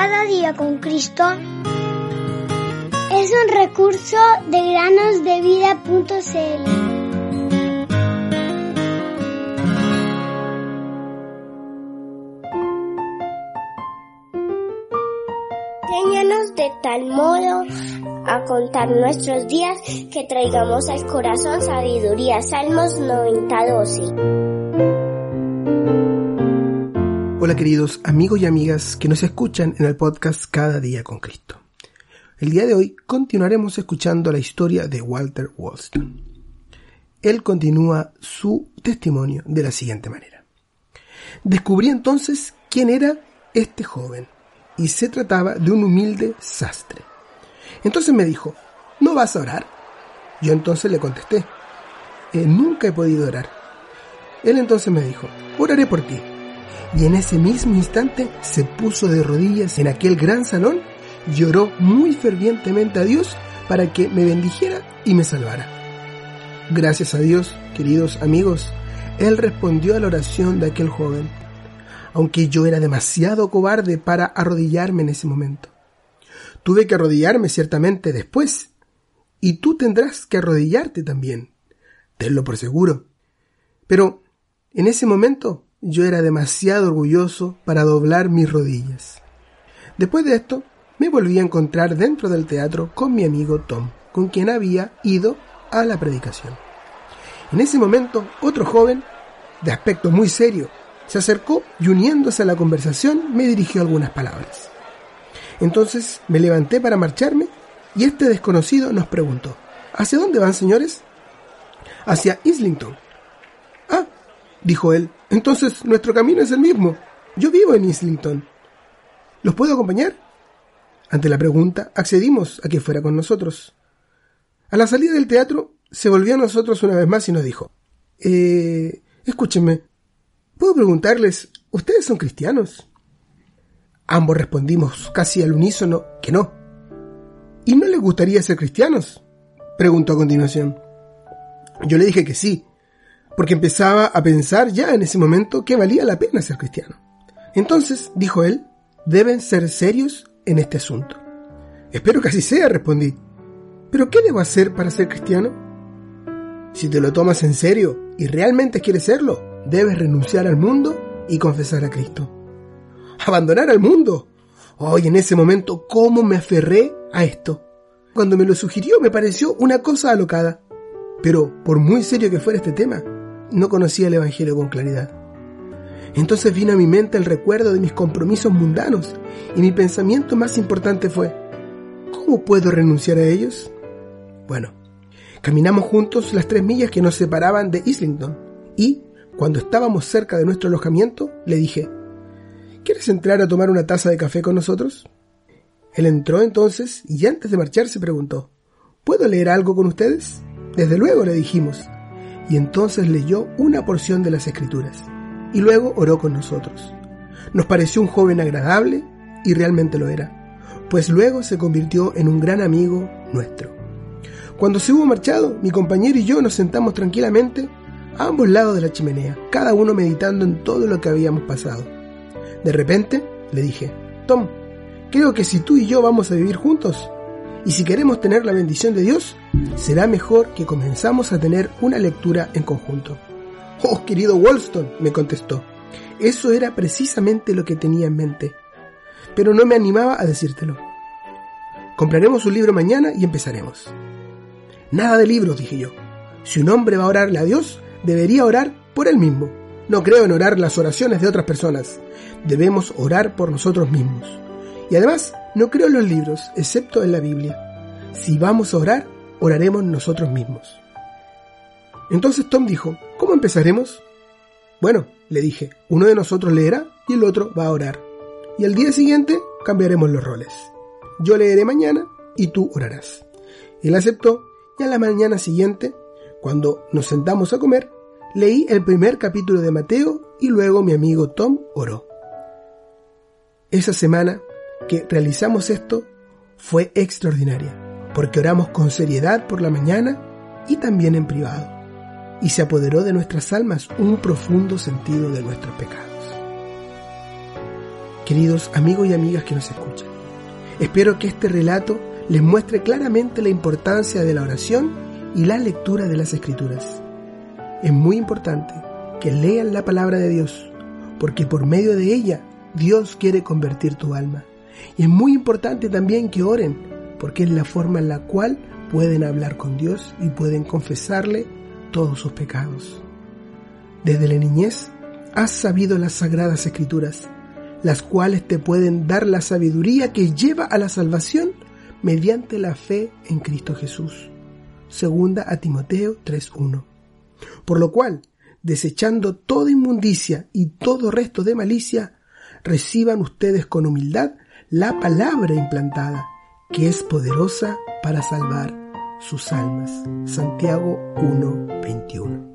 Cada día con Cristo es un recurso de granosdevida.cl. Enséñanos de tal modo a contar nuestros días que traigamos al corazón sabiduría. Salmos 90:12. Hola queridos amigos y amigas que nos escuchan en el podcast Cada día con Cristo. El día de hoy continuaremos escuchando la historia de Walter Wollstone. Él continúa su testimonio de la siguiente manera. Descubrí entonces quién era este joven y se trataba de un humilde sastre. Entonces me dijo, ¿no vas a orar? Yo entonces le contesté, eh, nunca he podido orar. Él entonces me dijo, oraré por ti y en ese mismo instante se puso de rodillas en aquel gran salón y oró muy fervientemente a Dios para que me bendijera y me salvara. Gracias a Dios, queridos amigos, Él respondió a la oración de aquel joven, aunque yo era demasiado cobarde para arrodillarme en ese momento. Tuve que arrodillarme ciertamente después, y tú tendrás que arrodillarte también, tenlo por seguro. Pero en ese momento yo era demasiado orgulloso para doblar mis rodillas. Después de esto, me volví a encontrar dentro del teatro con mi amigo Tom, con quien había ido a la predicación. En ese momento, otro joven, de aspecto muy serio, se acercó y uniéndose a la conversación me dirigió algunas palabras. Entonces me levanté para marcharme y este desconocido nos preguntó, ¿Hacia dónde van, señores? Hacia Islington, dijo él. Entonces nuestro camino es el mismo. Yo vivo en Islington. ¿Los puedo acompañar? Ante la pregunta, accedimos a que fuera con nosotros. A la salida del teatro, se volvió a nosotros una vez más y nos dijo, Eh, escúchenme, ¿puedo preguntarles, ¿ustedes son cristianos? Ambos respondimos casi al unísono que no. ¿Y no les gustaría ser cristianos? Preguntó a continuación. Yo le dije que sí, porque empezaba a pensar ya en ese momento que valía la pena ser cristiano. Entonces, dijo él, deben ser serios en este asunto. Espero que así sea, respondí. ¿Pero qué debo hacer para ser cristiano? Si te lo tomas en serio y realmente quieres serlo, debes renunciar al mundo y confesar a Cristo. Abandonar al mundo. Hoy en ese momento, ¿cómo me aferré a esto? Cuando me lo sugirió me pareció una cosa alocada. Pero por muy serio que fuera este tema, no conocía el Evangelio con claridad. Entonces vino a mi mente el recuerdo de mis compromisos mundanos y mi pensamiento más importante fue, ¿cómo puedo renunciar a ellos? Bueno, caminamos juntos las tres millas que nos separaban de Islington y, cuando estábamos cerca de nuestro alojamiento, le dije, ¿quieres entrar a tomar una taza de café con nosotros? Él entró entonces y antes de marcharse preguntó, ¿puedo leer algo con ustedes? Desde luego, le dijimos, y entonces leyó una porción de las escrituras, y luego oró con nosotros. Nos pareció un joven agradable, y realmente lo era, pues luego se convirtió en un gran amigo nuestro. Cuando se hubo marchado, mi compañero y yo nos sentamos tranquilamente a ambos lados de la chimenea, cada uno meditando en todo lo que habíamos pasado. De repente, le dije, Tom, creo que si tú y yo vamos a vivir juntos, y si queremos tener la bendición de Dios, será mejor que comenzamos a tener una lectura en conjunto. Oh, querido Wolston, me contestó. Eso era precisamente lo que tenía en mente. Pero no me animaba a decírtelo. Compraremos un libro mañana y empezaremos. Nada de libros, dije yo. Si un hombre va a orarle a Dios, debería orar por él mismo. No creo en orar las oraciones de otras personas. Debemos orar por nosotros mismos. Y además, no creo en los libros, excepto en la Biblia. Si vamos a orar, oraremos nosotros mismos. Entonces Tom dijo, ¿cómo empezaremos? Bueno, le dije, uno de nosotros leerá y el otro va a orar. Y al día siguiente cambiaremos los roles. Yo leeré mañana y tú orarás. Él aceptó y a la mañana siguiente, cuando nos sentamos a comer, leí el primer capítulo de Mateo y luego mi amigo Tom oró. Esa semana que realizamos esto fue extraordinaria, porque oramos con seriedad por la mañana y también en privado, y se apoderó de nuestras almas un profundo sentido de nuestros pecados. queridos amigos y amigas que nos escuchan. Espero que este relato les muestre claramente la importancia de la oración y la lectura de las escrituras. Es muy importante que lean la palabra de Dios, porque por medio de ella Dios quiere convertir tu alma. Y es muy importante también que oren, porque es la forma en la cual pueden hablar con Dios y pueden confesarle todos sus pecados. Desde la niñez has sabido las sagradas escrituras, las cuales te pueden dar la sabiduría que lleva a la salvación mediante la fe en Cristo Jesús. Segunda a Timoteo 3.1. Por lo cual, desechando toda inmundicia y todo resto de malicia, reciban ustedes con humildad la palabra implantada, que es poderosa para salvar sus almas. Santiago 1.21.